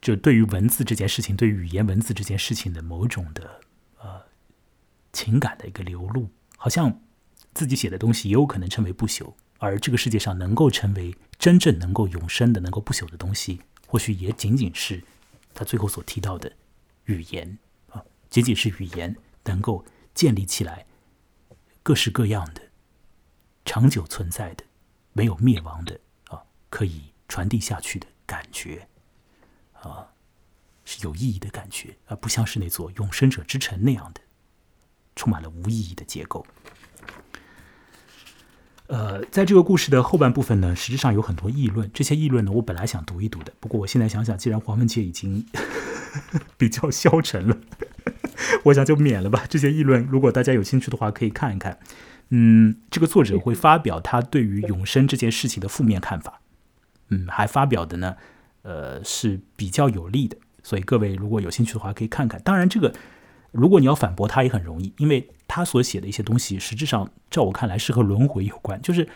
就对于文字这件事情，对于语言文字这件事情的某种的呃情感的一个流露，好像自己写的东西也有可能成为不朽，而这个世界上能够成为真正能够永生的、能够不朽的东西，或许也仅仅是他最后所提到的语言啊，仅仅是语言能够建立起来。各式各样的、长久存在的、没有灭亡的啊，可以传递下去的感觉啊，是有意义的感觉，而不像是那座永生者之城那样的充满了无意义的结构。呃，在这个故事的后半部分呢，实质上有很多议论。这些议论呢，我本来想读一读的，不过我现在想想，既然黄文杰已经 [laughs] 比较消沉了。我想就免了吧。这些议论，如果大家有兴趣的话，可以看一看。嗯，这个作者会发表他对于永生这件事情的负面看法。嗯，还发表的呢，呃，是比较有利的。所以各位如果有兴趣的话，可以看看。当然，这个如果你要反驳他也很容易，因为他所写的一些东西，实质上照我看来是和轮回有关，就是。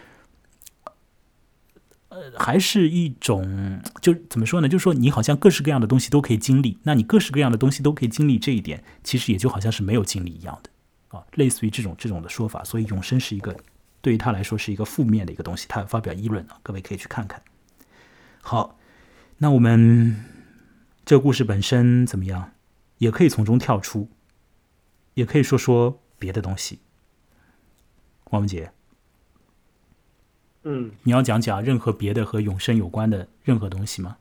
呃，还是一种，就怎么说呢？就是说，你好像各式各样的东西都可以经历，那你各式各样的东西都可以经历，这一点其实也就好像是没有经历一样的啊，类似于这种这种的说法。所以，永生是一个对于他来说是一个负面的一个东西。他发表议论啊，各位可以去看看。好，那我们这个故事本身怎么样？也可以从中跳出，也可以说说别的东西。王文杰。嗯，你要讲讲任何别的和永生有关的任何东西吗？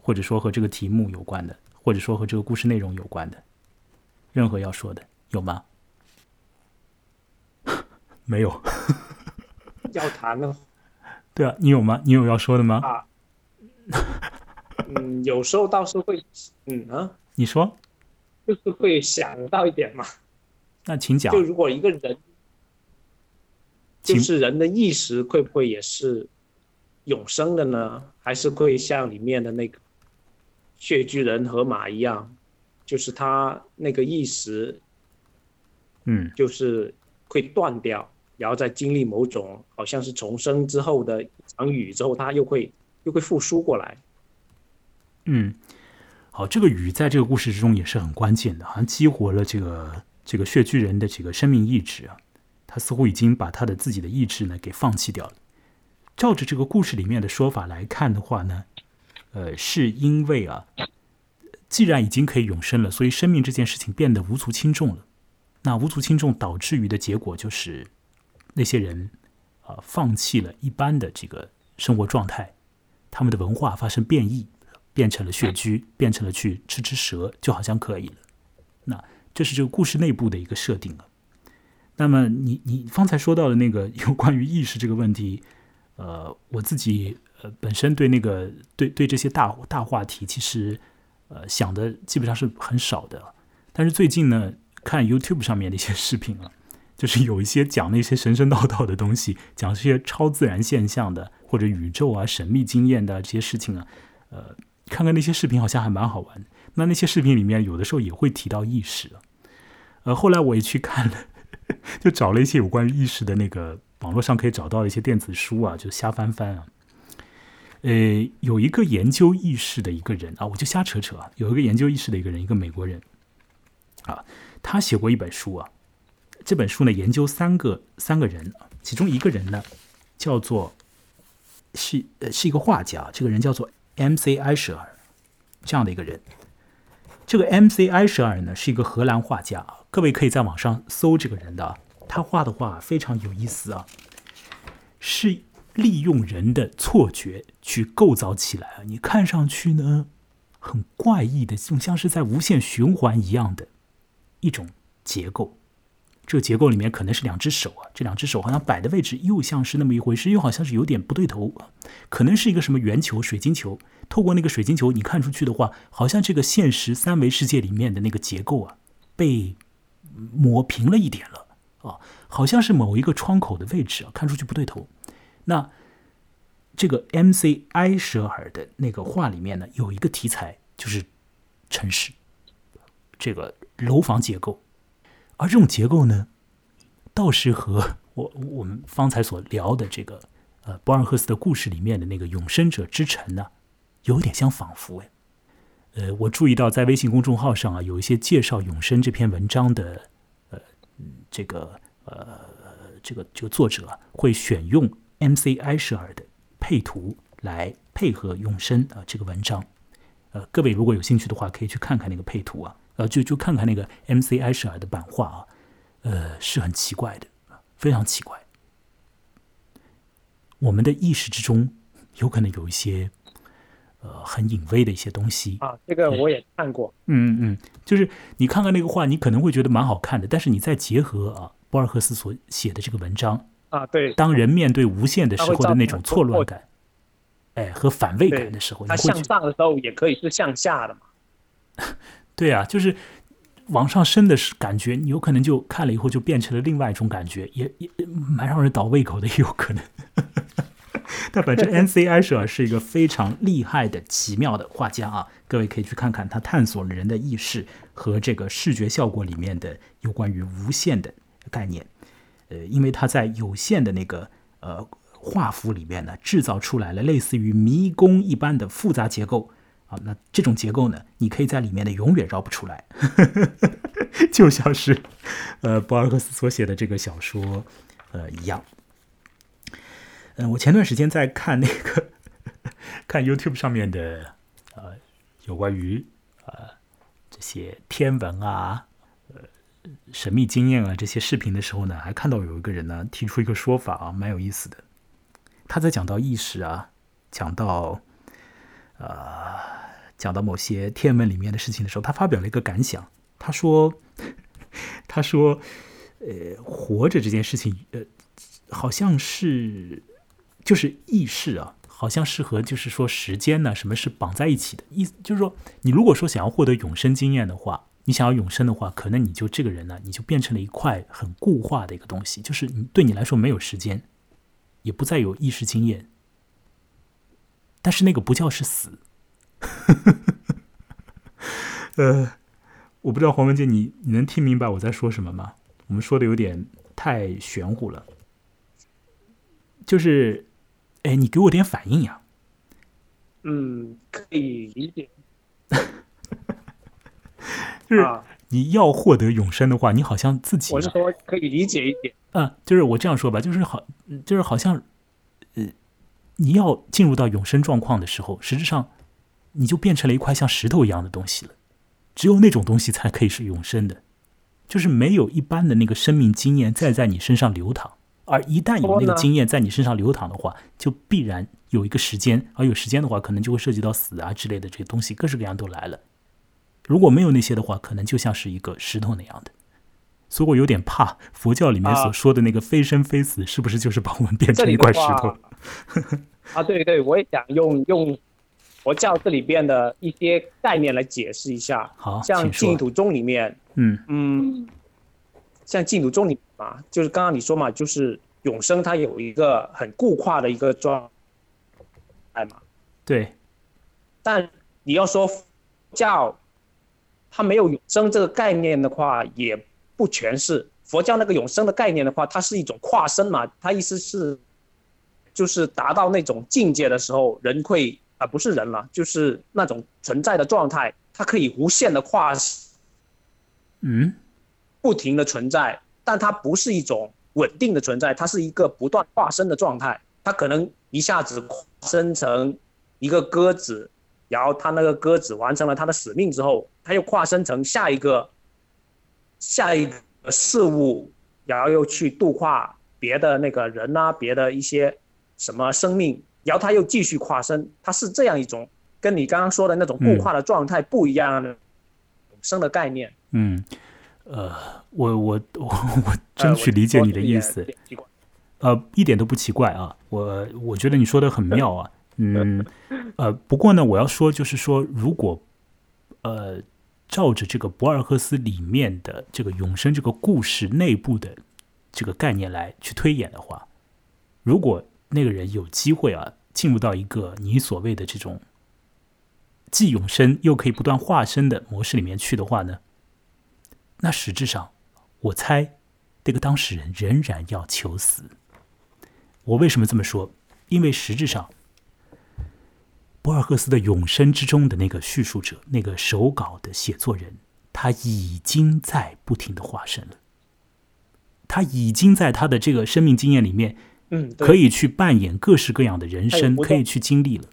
或者说和这个题目有关的，或者说和这个故事内容有关的，任何要说的有吗？[laughs] 没有。要谈的对啊，你有吗？你有要说的吗？啊，嗯，有时候倒是会，嗯啊，你说，就是会想到一点嘛。那请讲就。如果一个人，请就是人的意识会不会也是永生的呢？还是会像里面的那个血巨人河马一样，就是他那个意识嗯就是会断掉，然后再经历某种好像是重生之后的一场雨之后，他又会又会复苏过来。嗯，好，这个雨在这个故事之中也是很关键的，好像激活了这个这个血巨人的这个生命意志啊。似乎已经把他的自己的意志呢给放弃掉了。照着这个故事里面的说法来看的话呢，呃，是因为啊，既然已经可以永生了，所以生命这件事情变得无足轻重了。那无足轻重导致于的结果就是，那些人啊、放弃了一般的这个生活状态，他们的文化发生变异，变成了血居，变成了去吃吃蛇，就好像可以了。那这是这个故事内部的一个设定啊。那么你你方才说到的那个有关于意识这个问题，呃，我自己呃本身对那个对对这些大大话题，其实呃想的基本上是很少的。但是最近呢，看 YouTube 上面的一些视频啊，就是有一些讲那些神神道道的东西，讲这些超自然现象的或者宇宙啊、神秘经验的这些事情啊，呃，看看那些视频好像还蛮好玩。那那些视频里面有的时候也会提到意识，呃，后来我也去看了。[laughs] 就找了一些有关于意识的那个网络上可以找到一些电子书啊，就瞎翻翻啊。呃，有一个研究意识的一个人啊，我就瞎扯扯啊。有一个研究意识的一个人，一个美国人啊，他写过一本书啊。这本书呢，研究三个三个人，其中一个人呢叫做是呃是一个画家，这个人叫做 M.C. 埃舍尔这样的一个人。这个 M.C. 埃舍尔呢是一个荷兰画家啊，各位可以在网上搜这个人的啊，他画的画非常有意思啊，是利用人的错觉去构造起来啊，你看上去呢很怪异的，就像是在无限循环一样的一种结构。这个结构里面可能是两只手啊，这两只手好像摆的位置又像是那么一回事，又好像是有点不对头，可能是一个什么圆球、水晶球。透过那个水晶球，你看出去的话，好像这个现实三维世界里面的那个结构啊，被抹平了一点了啊，好像是某一个窗口的位置啊，看出去不对头。那这个 M.C. 埃舍尔的那个画里面呢，有一个题材就是城市这个楼房结构，而这种结构呢，倒是和我我们方才所聊的这个呃博尔赫斯的故事里面的那个永生者之城呢。有点相仿佛哎，呃，我注意到在微信公众号上啊，有一些介绍永生这篇文章的，呃，这个呃，这个这个作者、啊、会选用 M.C. 埃舍尔的配图来配合永生啊、这个文章，呃，各位如果有兴趣的话，可以去看看那个配图啊，呃，就就看看那个 M.C. 埃舍尔的版画啊，呃，是很奇怪的，非常奇怪。我们的意识之中有可能有一些。呃，很隐微的一些东西啊，这个我也看过。嗯嗯，就是你看看那个画，你可能会觉得蛮好看的，但是你再结合啊，博尔赫斯所写的这个文章啊，对，当人面对无限的时候的那种错乱感，哎，和反胃感的时候，它向上的时候也可以是向下的嘛。[laughs] 对啊，就是往上升的是感觉，你有可能就看了以后就变成了另外一种感觉，也也蛮让人倒胃口的，也有可能。[laughs] 但反正 N.C. 埃舍尔是一个非常厉害的、奇妙的画家啊！各位可以去看看他探索了人的意识和这个视觉效果里面的有关于无限的概念。呃，因为他在有限的那个呃画幅里面呢，制造出来了类似于迷宫一般的复杂结构啊。那这种结构呢，你可以在里面呢永远绕不出来，[laughs] 就像是呃博尔赫斯所写的这个小说呃一样。嗯，我前段时间在看那个 [laughs] 看 YouTube 上面的呃有关于呃这些天文啊、呃神秘经验啊这些视频的时候呢，还看到有一个人呢提出一个说法啊，蛮有意思的。他在讲到意识啊，讲到呃讲到某些天文里面的事情的时候，他发表了一个感想。他说：“ [laughs] 他说，呃，活着这件事情，呃，好像是。”就是意识啊，好像是和就是说时间呢，什么是绑在一起的意思？就是说，你如果说想要获得永生经验的话，你想要永生的话，可能你就这个人呢，你就变成了一块很固化的一个东西，就是你对你来说没有时间，也不再有意识经验，但是那个不叫是死。[laughs] 呃，我不知道黄文杰，你你能听明白我在说什么吗？我们说的有点太玄乎了，就是，哎，你给我点反应呀。嗯，可以理解。就是你要获得永生的话，你好像自己我是说可以理解一点。嗯，就是我这样说吧，就是好，就是好像，呃，你要进入到永生状况的时候，实质上你就变成了一块像石头一样的东西了。只有那种东西才可以是永生的，就是没有一般的那个生命经验再在你身上流淌，而一旦有那个经验在你身上流淌的话，就必然有一个时间，而有时间的话，可能就会涉及到死啊之类的这些东西，各式各样都来了。如果没有那些的话，可能就像是一个石头那样的。所以我有点怕佛教里面所说的那个非生非死，是不是就是把我们变成一块石头？[laughs] 啊，对对，我也想用用。佛教这里边的一些概念来解释一下，好，像净土宗里面，嗯。嗯，像净土宗里嘛，就是刚刚你说嘛，就是永生它有一个很固化的一个状态嘛，对，但你要说教它没有永生这个概念的话，也不全是。佛教那个永生的概念的话，它是一种跨生嘛，它意思是就是达到那种境界的时候，人会。而不是人了，就是那种存在的状态，它可以无限的跨，嗯，不停的存在，但它不是一种稳定的存在，它是一个不断化身的状态。它可能一下子生成一个鸽子，然后它那个鸽子完成了它的使命之后，它又化身成下一个下一个事物，然后又去度化别的那个人啊，别的一些什么生命。然后他又继续跨生，他是这样一种跟你刚刚说的那种固化的状态不一样的生的概念。嗯，呃，我我我我争取理解你的意思。呃，一点都不奇怪啊，我我觉得你说的很妙啊。嗯，呃，不过呢，我要说就是说，如果呃照着这个博尔赫斯里面的这个永生这个故事内部的这个概念来去推演的话，如果那个人有机会啊。进入到一个你所谓的这种既永生又可以不断化身的模式里面去的话呢，那实质上，我猜这个当事人仍然要求死。我为什么这么说？因为实质上，博尔赫斯的永生之中的那个叙述者，那个手稿的写作人，他已经在不停的化身了，他已经在他的这个生命经验里面。嗯，可以去扮演各式各样的人生，可以去经历了。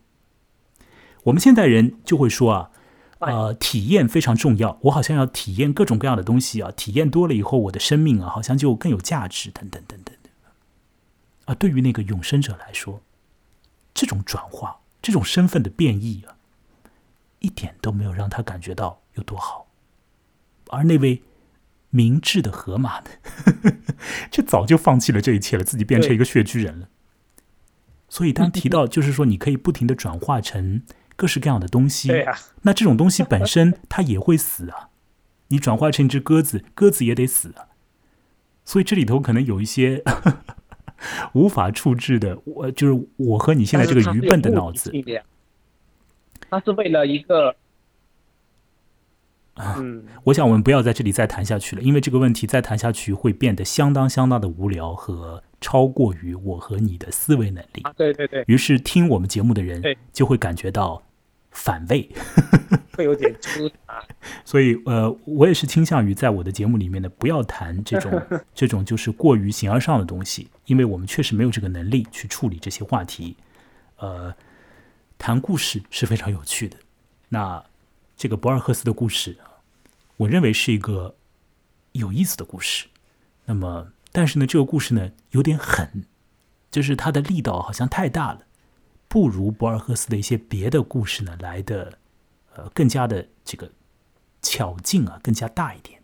我们现代人就会说啊，呃，体验非常重要。我好像要体验各种各样的东西啊，体验多了以后，我的生命啊，好像就更有价值，等等等等的。啊，对于那个永生者来说，这种转化，这种身份的变异啊，一点都没有让他感觉到有多好。而那位。明智的河马呢？[laughs] 这早就放弃了这一切了，自己变成一个穴居人了。所以，当提到就是说，你可以不停的转化成各式各样的东西，对啊，那这种东西本身它也会死啊。你转化成一只鸽子，鸽子也得死啊。所以这里头可能有一些 [laughs] 无法处置的，我就是我和你现在这个愚笨的脑子。他是为了一个。嗯，我想我们不要在这里再谈下去了，因为这个问题再谈下去会变得相当相当的无聊和超过于我和你的思维能力。对对对。于是听我们节目的人就会感觉到反胃，[laughs] 会有点粗杂。所以呃，我也是倾向于在我的节目里面呢，不要谈这种 [laughs] 这种就是过于形而上的东西，因为我们确实没有这个能力去处理这些话题。呃，谈故事是非常有趣的。那。这个博尔赫斯的故事，我认为是一个有意思的故事。那么，但是呢，这个故事呢有点狠，就是它的力道好像太大了，不如博尔赫斯的一些别的故事呢来的呃更加的这个巧劲啊更加大一点。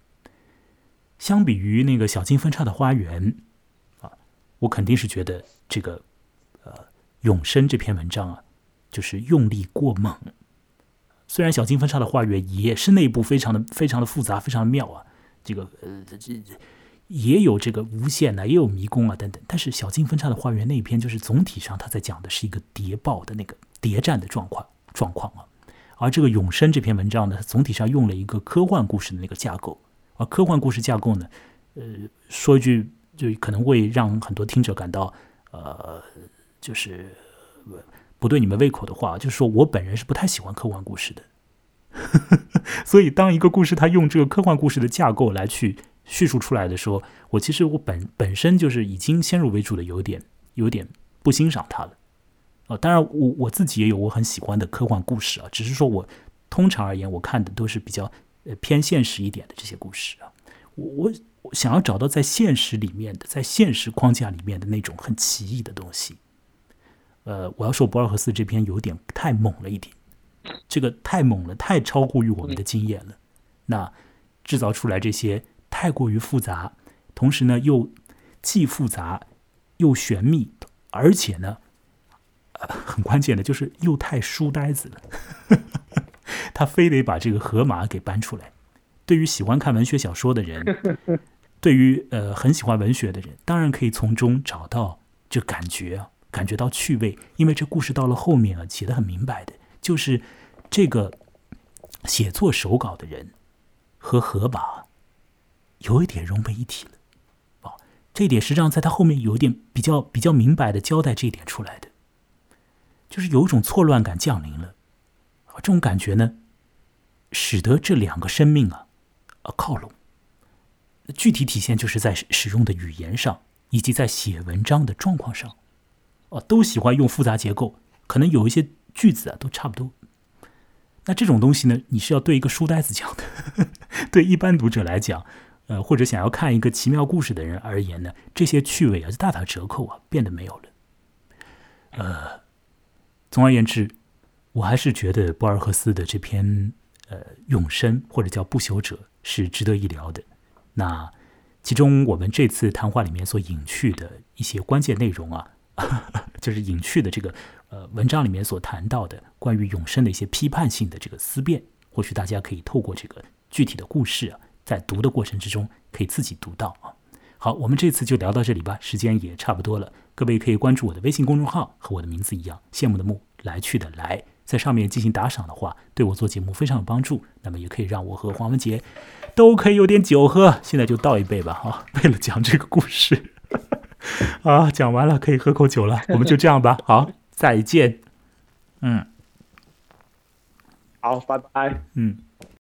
相比于那个小径分叉的花园啊，我肯定是觉得这个呃永生这篇文章啊，就是用力过猛。虽然小径分叉的花园也是内部非常的非常的复杂，非常的妙啊，这个呃这这也有这个无限啊，也有迷宫啊等等，但是小径分叉的花园那篇就是总体上他在讲的是一个谍报的那个谍战的状况状况啊，而这个永生这篇文章呢，总体上用了一个科幻故事的那个架构，而科幻故事架构呢，呃，说一句就可能会让很多听者感到呃，就是不对你们胃口的话，就是说我本人是不太喜欢科幻故事的，[laughs] 所以当一个故事它用这个科幻故事的架构来去。叙述出来的时候，我其实我本本身就是已经先入为主的有点有点不欣赏它了，啊，当然我我自己也有我很喜欢的科幻故事啊，只是说我通常而言我看的都是比较呃偏现实一点的这些故事啊，我我想要找到在现实里面的在现实框架里面的那种很奇异的东西，呃，我要说博尔赫斯这篇有点太猛了一点，这个太猛了，太超乎于我们的经验了，那制造出来这些。太过于复杂，同时呢又既复杂又玄秘，而且呢，很关键的就是又太书呆子了。[laughs] 他非得把这个河马给搬出来。对于喜欢看文学小说的人，对于呃很喜欢文学的人，当然可以从中找到这感觉啊，感觉到趣味。因为这故事到了后面啊，写的很明白的，就是这个写作手稿的人和河马。有一点融为一体了，哦，这一点实际上在他后面有一点比较比较明白的交代这一点出来的，就是有一种错乱感降临了，啊，这种感觉呢，使得这两个生命啊，啊靠拢。具体体现就是在使用的语言上，以及在写文章的状况上，哦，都喜欢用复杂结构，可能有一些句子啊都差不多。那这种东西呢，你是要对一个书呆子讲的，[laughs] 对一般读者来讲。呃，或者想要看一个奇妙故事的人而言呢，这些趣味啊就大打折扣啊，变得没有了。呃，总而言之，我还是觉得博尔赫斯的这篇呃《永生》或者叫《不朽者》是值得一聊的。那其中我们这次谈话里面所隐去的一些关键内容啊，[laughs] 就是隐去的这个呃文章里面所谈到的关于永生的一些批判性的这个思辨，或许大家可以透过这个具体的故事啊。在读的过程之中，可以自己读到啊。好，我们这次就聊到这里吧，时间也差不多了。各位可以关注我的微信公众号，和我的名字一样，羡慕的慕，来去的来，在上面进行打赏的话，对我做节目非常有帮助。那么也可以让我和黄文杰都可以有点酒喝，现在就倒一杯吧啊！为了讲这个故事 [laughs] 啊，讲完了可以喝口酒了，[laughs] 我们就这样吧。好，再见。嗯，好，拜拜。嗯。